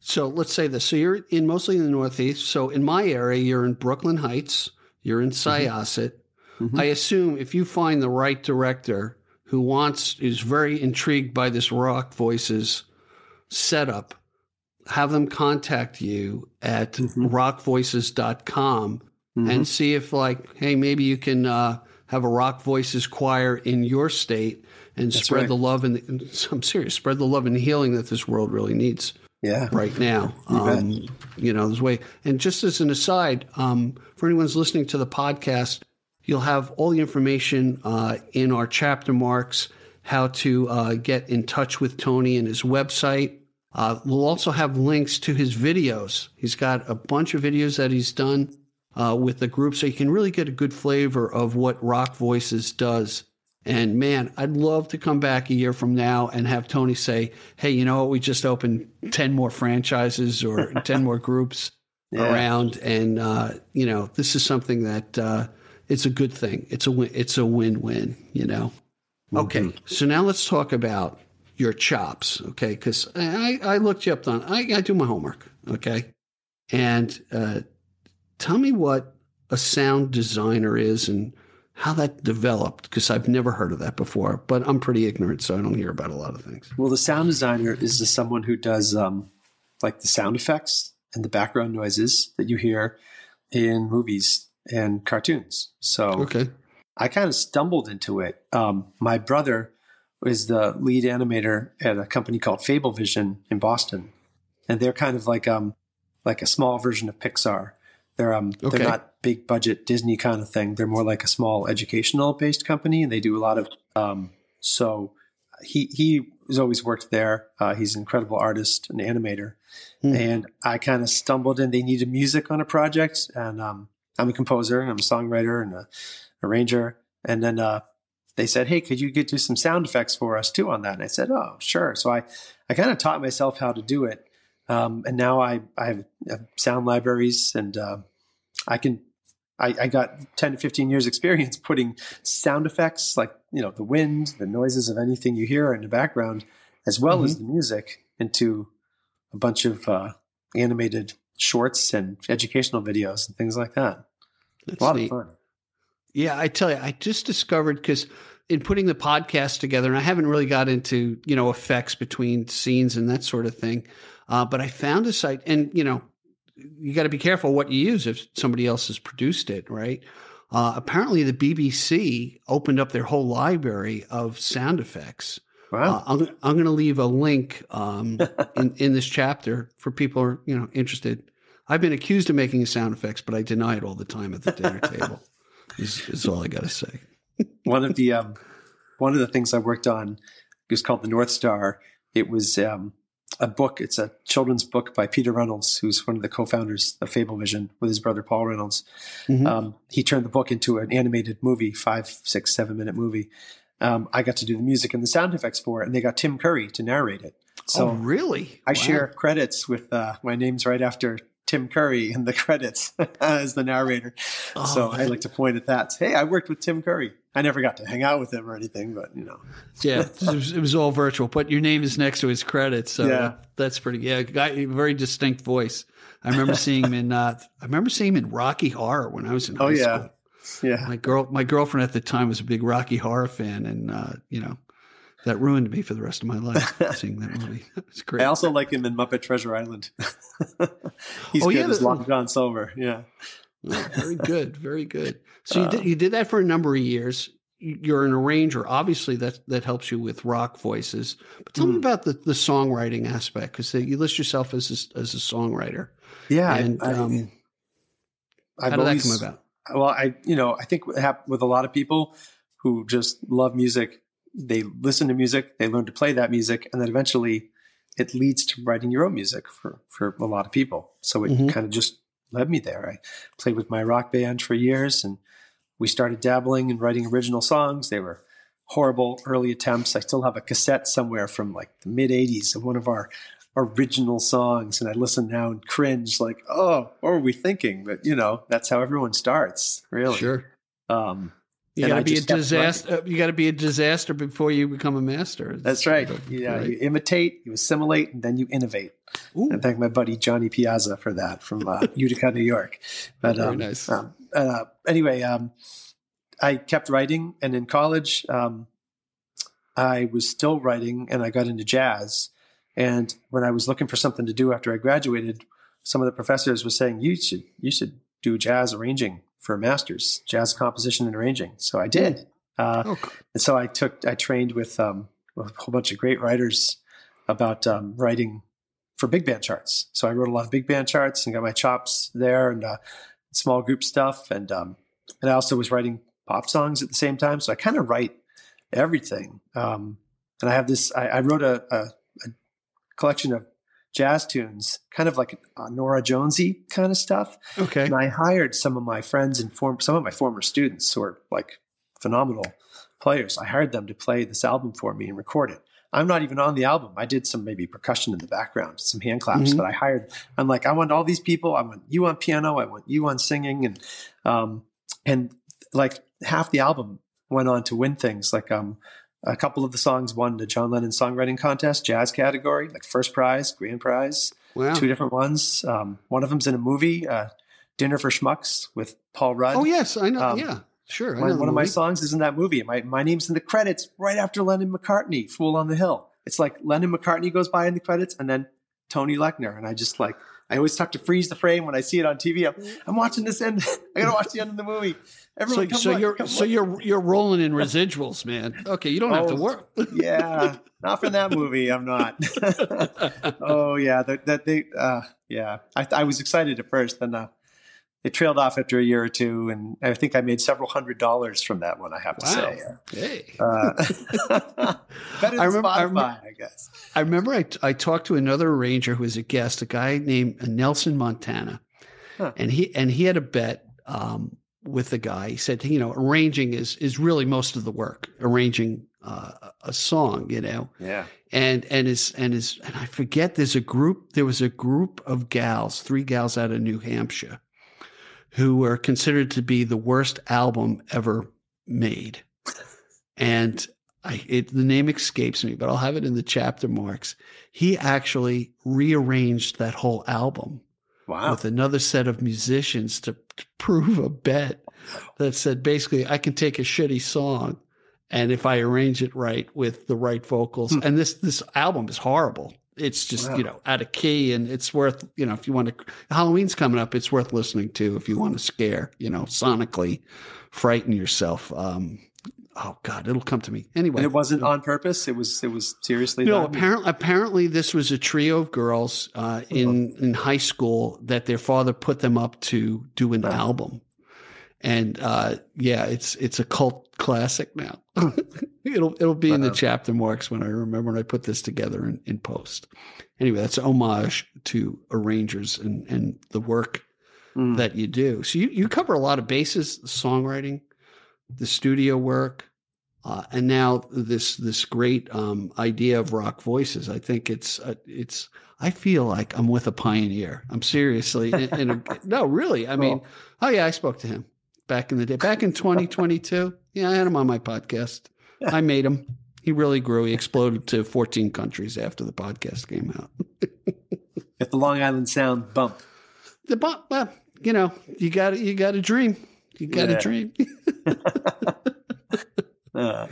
So let's say this. So you're in mostly in the Northeast. So in my area, you're in Brooklyn Heights. You're in mm-hmm. Syosset. Mm-hmm. I assume if you find the right director who wants is very intrigued by this rock voices setup, have them contact you at mm-hmm. rockvoices.com and see if like, hey, maybe you can uh, have a rock voices choir in your state and spread right. the love and [laughs] I'm serious, spread the love and healing that this world really needs Yeah, right now. You. Um, you know, this way. And just as an aside, um, for anyone who's listening to the podcast, you'll have all the information uh, in our chapter marks, how to uh, get in touch with Tony and his website. Uh, we'll also have links to his videos. He's got a bunch of videos that he's done uh, with the group, so you can really get a good flavor of what Rock Voices does. And man, I'd love to come back a year from now and have Tony say, "Hey, you know what? We just opened ten more franchises or [laughs] ten more groups Yeah. around, and uh, you know, this is something that uh, it's a good thing. It's a win. It's a win-win. You know. Okay, so now let's talk about your chops. Okay, because I, I looked you up on. I, I do my homework. Okay, and uh, tell me what a sound designer is and how that developed because I've never heard of that before, but I'm pretty ignorant, so I don't hear about a lot of things. Well, the sound designer is someone who does um, like the sound effects and the background noises that you hear in movies and cartoons. So Okay. I kind of stumbled into it. Um, my brother is the lead animator at a company called Fable Vision in Boston, and they're kind of like um like a small version of Pixar. They're um Okay. they're not big budget Disney kind of thing. They're more like a small educational based company, and they do a lot of um. So he he has always worked there. Uh, he's an incredible artist and animator, and I kind of stumbled in. They needed music on a project, and um, I'm a composer and I'm a songwriter and a arranger. And then uh, they said, "Hey, could you get do some sound effects for us too on that?" And I said, "Oh, sure." So I I kind of taught myself how to do it. Um, and now I, I have sound libraries and uh, I can, I, I got 10 to 15 years experience [laughs] putting sound effects like, you know, the wind, the noises of anything you hear in the background, as well as the music into a bunch of uh, animated shorts and educational videos and things like that. That's a lot neat. of fun. Yeah, I tell you, I just discovered because in putting the podcast together, and I haven't really got into you know effects between scenes and that sort of thing, uh, but I found a site, and you know, you got to be careful what you use if somebody else has produced it, right? Uh, apparently, the BBC opened up their whole library of sound effects. Wow. Uh, I'm, I'm going to leave a link um, [laughs] in, in this chapter for people who are you know interested. I've been accused of making sound effects, but I deny it all the time at the dinner table. Is, is all I got to say. [laughs] one of the um, one of the things I worked on was called the North Star. It was um, a book. It's a children's book by Peter Reynolds, who's one of the co-founders of Fablevision with his brother Paul Reynolds. Mhm. Um, he turned the book into an animated movie, five, six, seven minute movie. Um, I got to do the music and the sound effects for it, and they got Tim Curry to narrate it. So oh, really? I Wow. share credits with uh, my name's right after Tim Curry in the [laughs] credits [laughs] as the narrator. so Oh, I like to point at that. Hey, I worked with Tim Curry. I never got to hang out with him or anything, but you know, Yeah, it [laughs] was, it was all virtual, but your name is next to his credits, so Yeah. that's pretty. Yeah, guy, very distinct voice. I remember seeing him in. Uh, I remember seeing him in Rocky Horror when I was in high Oh, yeah. school. yeah. My girl, my girlfriend at the time was a big Rocky Horror fan, and uh, you know that ruined me for the rest of my life seeing that movie. [laughs] It's great. I also like him in Muppet Treasure Island. [laughs] He's Oh, good yeah, as Long John Silver. Yeah. Very good, very good. So you did you did that for a number of years. You- You're an arranger. Obviously, that that helps you with rock voices. But tell me about the, the songwriting aspect because you list yourself as a, as a songwriter. Yeah. And I, um, I've how did always- that come about? Well, I, you know, I think with a lot of people who just love music, they listen to music, they learn to play that music, and then eventually it leads to writing your own music for, for a lot of people. So it Mhm. kind of just led me there. I played with my rock band for years and we started dabbling and writing original songs. They were horrible early attempts. I still have a cassette somewhere from like the mid 80s of one of our original songs. And I listen now and cringe like, oh, what were we thinking? But you know, that's how everyone starts, really. Sure. Um, You got to be a disaster. uh, You got to be a disaster before you become a master. that's right. Sort of, Yeah, right? you imitate, you assimilate, and then you innovate. Ooh, And thank my buddy Johnny Piazza for that from uh, [laughs] Utica, New York. But Very um, nice. um, uh, anyway, um, I kept writing, and in college, um, I was still writing, and I got into jazz. And when I was looking for something to do after I graduated, some of the professors were saying you should you should do jazz arranging for a master's, jazz composition and arranging. So I did. Uh, oh, cool. and so I took, I trained with um, a whole bunch of great writers about um, writing for big band charts. So I wrote a lot of big band charts and got my chops there and uh, small group stuff. And um, and I also was writing pop songs at the same time. So I kind of write everything. Um, and I have this. I, I wrote a, a, a collection of jazz tunes, kind of like uh, Norah Jonesy kind of stuff. okay. And I hired some of my friends and form, some of my former students who are like phenomenal players. I hired them to play this album for me and record it. I'm not even on the album. I did some maybe percussion in the background, some hand claps, Mhm. but I hired, I'm like, I want all these people. I want you on piano. I want you on singing. And, um, and like half the album went on to win things. Like, um, a couple of the songs won the John Lennon songwriting contest, jazz category, like first prize, grand prize Wow. two different ones. Um, one of them's in a movie, uh, Dinner for Schmucks with Paul Rudd. Oh yes, I know. Um, yeah, sure. Know one of my songs is in that movie. My my name's in the credits right after Lennon McCartney, "Fool on the Hill." It's like Lennon McCartney goes by in the credits, and then Tony Lechner, and I just like I always have to freeze the frame when I see it on TV. I'm, I'm watching this end. [laughs] I gotta watch the end of the movie. So, Everyone, come so look, you're come so look. you're you're rolling in [laughs] residuals, man. Okay, you don't have to Oh, work. [laughs] yeah, not from that movie. I'm not. oh yeah, that that they uh, yeah. I, I was excited at first, then uh, it trailed off after a year or two, and I think I made several hundred dollars from that one. I have to Wow. say, Hey. uh, [laughs] better than I remember- I Spotify, remember- I guess. I remember I, I talked to another arranger who was a guest, a guy named Nelson Montana, Huh. and he and he had a bet um, with the guy. He said, you know, arranging is is really most of the work. Arranging uh, a song, you know Yeah. and and his and his and I forget there's a group there was a group of gals, three gals out of New Hampshire, who were considered to be the worst album ever made. And I it the name escapes me, but I'll have it in the chapter marks. He actually rearranged that whole album Wow. with another set of musicians to, to prove a bet that said basically I can take a shitty song and if I arrange it right with the right vocals hmm. and this this album is horrible. It's just, Wow. you know, out of key and it's worth, you know, if you want to Halloween's coming up, it's worth listening to if you want to scare, you know, sonically frighten yourself. Um oh god, it'll come to me. Anyway. and it wasn't on purpose. It was. It was seriously. No, apparently, apparently this was a trio of girls uh, in in high school that their father put them up to do an album, and uh, yeah, it's it's a cult classic now. [laughs] it'll it'll be in the chapter marks when I remember when I put this together in, in post. Anyway, that's homage to arrangers and and the work Mm. that you do. So you you cover a lot of bases: songwriting, the studio work, uh, and now this this great um, idea of rock voices. I think it's uh, it's. I feel like I'm with a pioneer. I'm seriously in, in a, [laughs] no, really. I mean, oh yeah, I spoke to him back in the day, back in 2022. Yeah, I had him on my podcast. I made him. He really grew. He exploded to 14 countries after the podcast came out. [laughs] Get the Long Island Sound bump. The bu- well, you know, you got it you got a dream. You got Yeah. a dream. [laughs] [laughs] Uh,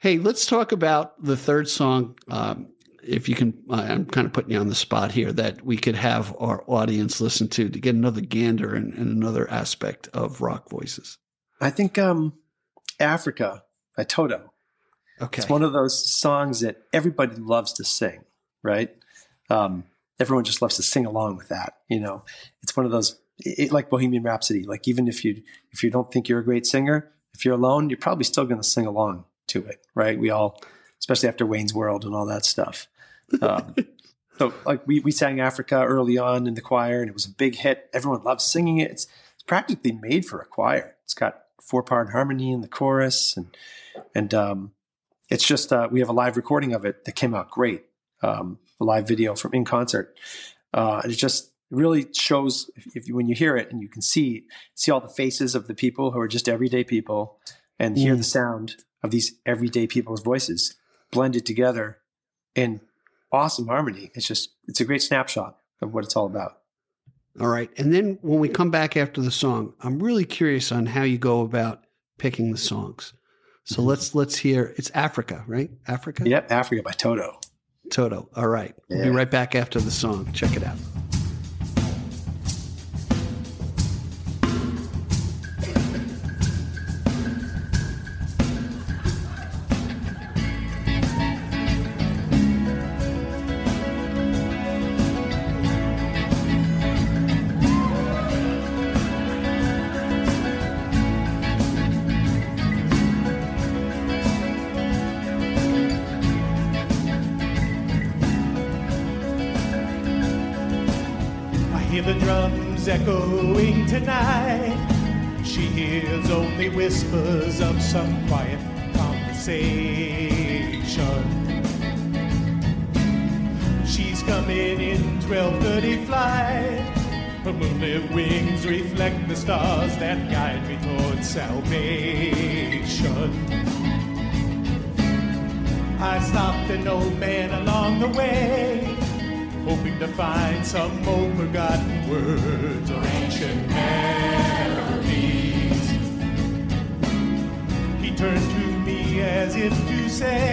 Hey, let's talk about the third song. Um, if you can, I'm kind of putting you on the spot here that we could have our audience listen to to get another gander and, and another aspect of rock voices. I think um, Africa by Toto. Okay. It's one of those songs that everybody loves to sing, right? Um, everyone just loves to sing along with that. You know, it's one of those it, like Bohemian Rhapsody. Like even if you if you don't think you're a great singer, if you're alone, you're probably still going to sing along to it, right? We all, especially after Wayne's World and all that stuff. Um, so like we we sang Africa early on in the choir, and it was a big hit. Everyone loves singing it. It's it's practically made for a choir. It's got four part harmony in the chorus, and and um, it's just uh, we have a live recording of it that came out great. Um, a live video from in concert, uh, and it just really shows if, if you, when you hear it and you can see see all the faces of the people who are just everyday people, and hear the sound of these everyday people's voices blended together in awesome harmony. It's just it's a great snapshot of what it's all about. All right. And then when we come back after the song, I'm really curious on how you go about picking the songs. So mm-hmm. let's let's hear. It's Africa, right? Africa. Yep, Africa by Toto. Toto. All right. We'll be right back after the song. Check it out. Find some old forgotten words or ancient melodies. He turned to me as if to say,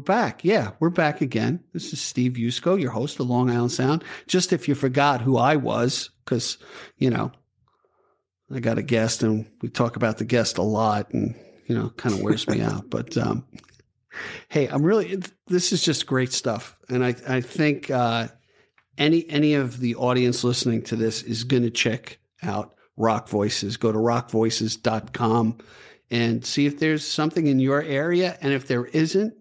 We're back. Yeah, we're back again. This is Steve Yusko, your host of Long Island Sound. Just if you forgot who I was, because, you know, I got a guest and we talk about the guest a lot and, you know, kind of wears me out. [laughs] But, um, hey, I'm really, this is just great stuff. And I, I think, uh, any, any of the audience listening to this is going to check out Rock Voices. Go to rockvoices.com and see if there's something in your area. And if there isn't,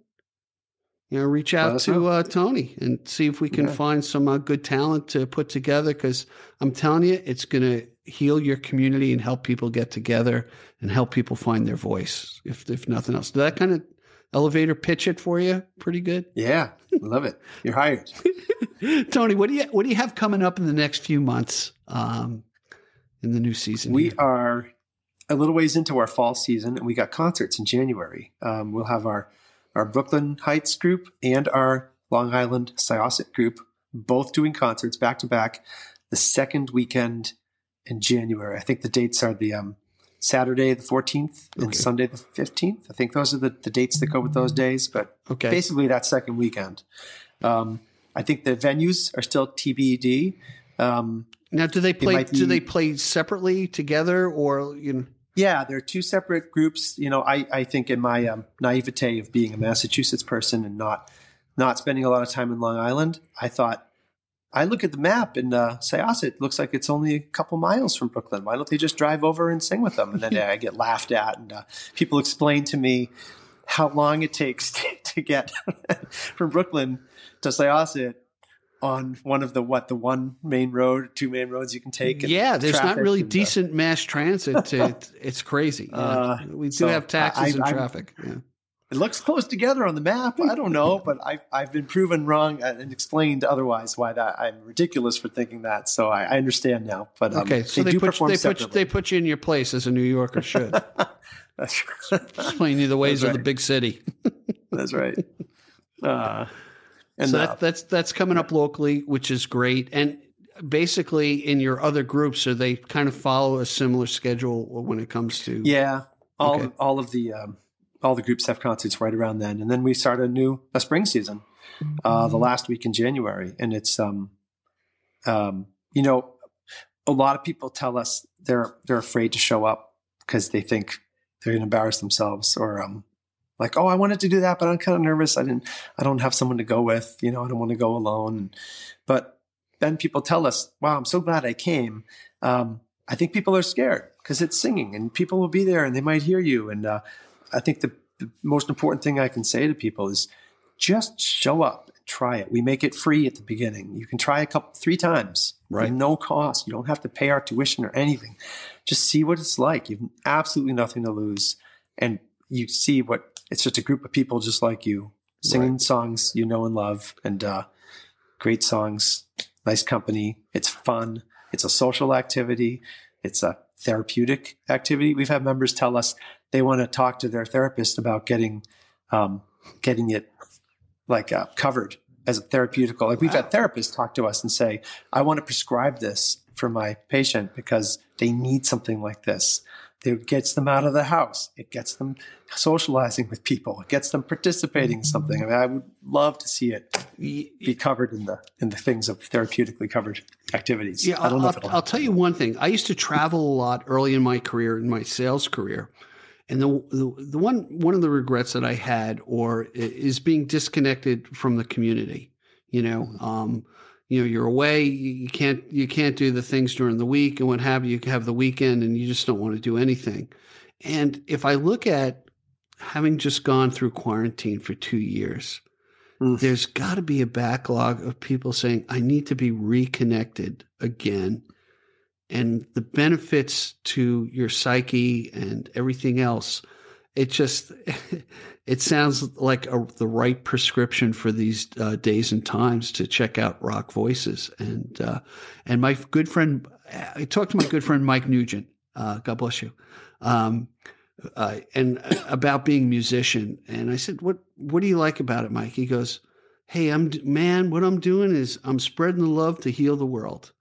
you know, reach out to uh, Tony and see if we can Yeah. find some uh, good talent to put together. Because I'm telling you, it's going to heal your community and help people get together and help people find their voice. If if nothing else, did that kind of elevator pitch it for you? Pretty good, Yeah, I love it. You're hired. [laughs] Tony. What do you what do you have coming up in the next few months? Um, in the new season, We here? are a little ways into our fall season, and we got concerts in January. Um, we'll have our our Brooklyn Heights group and our Long Island Syosset group both doing concerts back to back the second weekend in January. I think the dates are the um, Saturday the 14th and Okay. Sunday the 15th. I think those are the, the dates that go with those days, but okay. basically that second weekend. Um, I think the venues are still TBD. Um, Now, do they play? might Do they play separately together, or you know? Yeah, they're two separate groups. You know, I, I think in my um, naivete of being a Massachusetts person and not not spending a lot of time in Long Island, I thought I look at the map and uh, Syosset looks like it's only a couple miles from Brooklyn. Why don't they just drive over and sing with them? And then [laughs] I get laughed at, and uh, people explain to me how long it takes [laughs] to, to get [laughs] from Brooklyn to Syosset on one of the what the one main road, two main roads you can take. and Yeah, there's not really and, uh, decent mass transit. To, [laughs] it's crazy. Yeah. Uh, we do so have taxis I- and I'm- traffic. Yeah. It looks close together on the map. I don't know, but I, I've been proven wrong and explained otherwise why that I'm ridiculous for thinking that. So I, I understand now. But um, Okay, so they, do put perform they put separately. they put you in your place as a New Yorker should. [laughs] That's, Explain you the ways That's of the right. big city. that's right. [laughs] Uh, and so uh, that, that's that's coming up locally, which is great. And basically, in your other groups, are they kind of follow a similar schedule when it comes to? yeah, all Okay. all of the um, all the groups have concerts right around then, and then we start a new a spring season, uh, the last week in January, and it's um, um, you know, a lot of people tell us they're they're afraid to show up because they think they're going to embarrass themselves or um, like oh I wanted to do that, but I'm kind of nervous. I didn't. I don't have someone to go with. You know, I don't want to go alone. But then people tell us, "Wow, I'm so glad I came." Um, I think people are scared because it's singing, and people will be there, and they might hear you. And uh, I think the, the most important thing I can say to people is just show up and try it. We make it free at the beginning. You can try a couple, three times, Right. no cost. You don't have to pay our tuition or anything. Just see what it's like. You've absolutely nothing to lose, and you see what it's just a group of people just like you singing songs you know and love, and uh, great songs, nice company. It's fun. It's a social activity. It's a therapeutic activity. We've had members tell us they want to talk to their therapist about getting um, getting it like uh, covered as a therapeutical. Like we've had therapists talk to us and say, "I want to prescribe this for my patient because they need something like this." It gets them out of the house. It gets them socializing with people. It gets them participating in something. I mean, I would love to see it be covered in the in the things of therapeutically covered activities. Yeah, I don't I'll, know I'll, if it'll I'll tell you one thing. I used to travel a lot early in my career, in my sales career, and the the, the one one of the regrets that I had, or is being disconnected from the community. You know, um, you know, you're away. You can't you can't do the things during the week and what have you. You have the weekend, and you just don't want to do anything. And if I look at having just gone through quarantine for two years, Mm. there's got to be a backlog of people saying, I need to be reconnected again. And the benefits to your psyche and everything else, it just, [laughs] it sounds like a, the right prescription for these uh, days and times to check out Rock Voices. And, uh, and my good friend, I talked to my good friend Mike Nugent, uh, God bless you. Um, uh, and about being a musician. And I said, "What What do you like about it, Mike?" He goes, "Hey, I'm man. What I'm doing is I'm spreading the love to heal the world."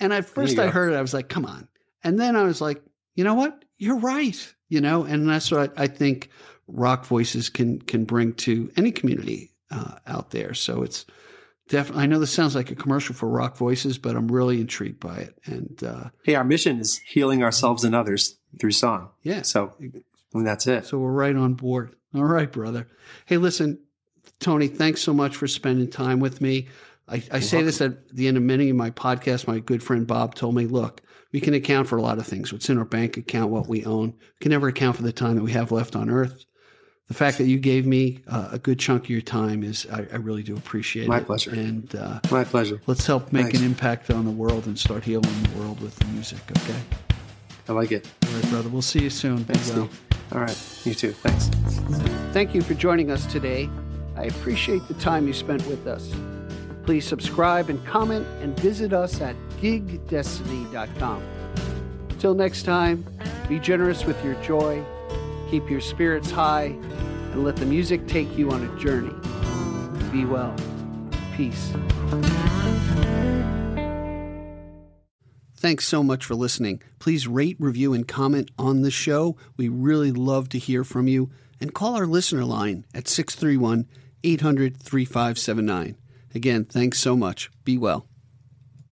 And at first I go. heard it, I was like, "Come on!" And then I was like, "You know what? You're right. You know, and that's what I, I think rock voices can can bring to any community uh, out there. So it's definitely. I know this sounds like a commercial for rock voices, but I'm really intrigued by it. And uh, Hey, our mission is healing ourselves and others through song. yeah, So, and that's it. So we're right on board. All right, brother. Hey, listen, Tony, thanks so much for spending time with me. I, I say this at the end of many of my podcasts. My good friend Bob told me, look, we can account for a lot of things what's in our bank account, what we own. We can never account for the time that we have left on earth. The fact that you gave me uh, a good chunk of your time is, I, I really do appreciate My it. My pleasure. And uh, My pleasure. let's help make Thanks. an impact on the world and start healing the world with the music, okay? I like it. All right, brother. We'll see you soon. Thanks, well. Steve. All right. You too. Thanks. Thank you for joining us today. I appreciate the time you spent with us. Please subscribe and comment and visit us at gigdestiny.com. Till next time, be generous with your joy, keep your spirits high, and let the music take you on a journey. Be well. Peace. Thanks so much for listening. Please rate, review, and comment on the show. We really love to hear from you. And call our listener line at 631 800 3579. Again, thanks so much. Be well.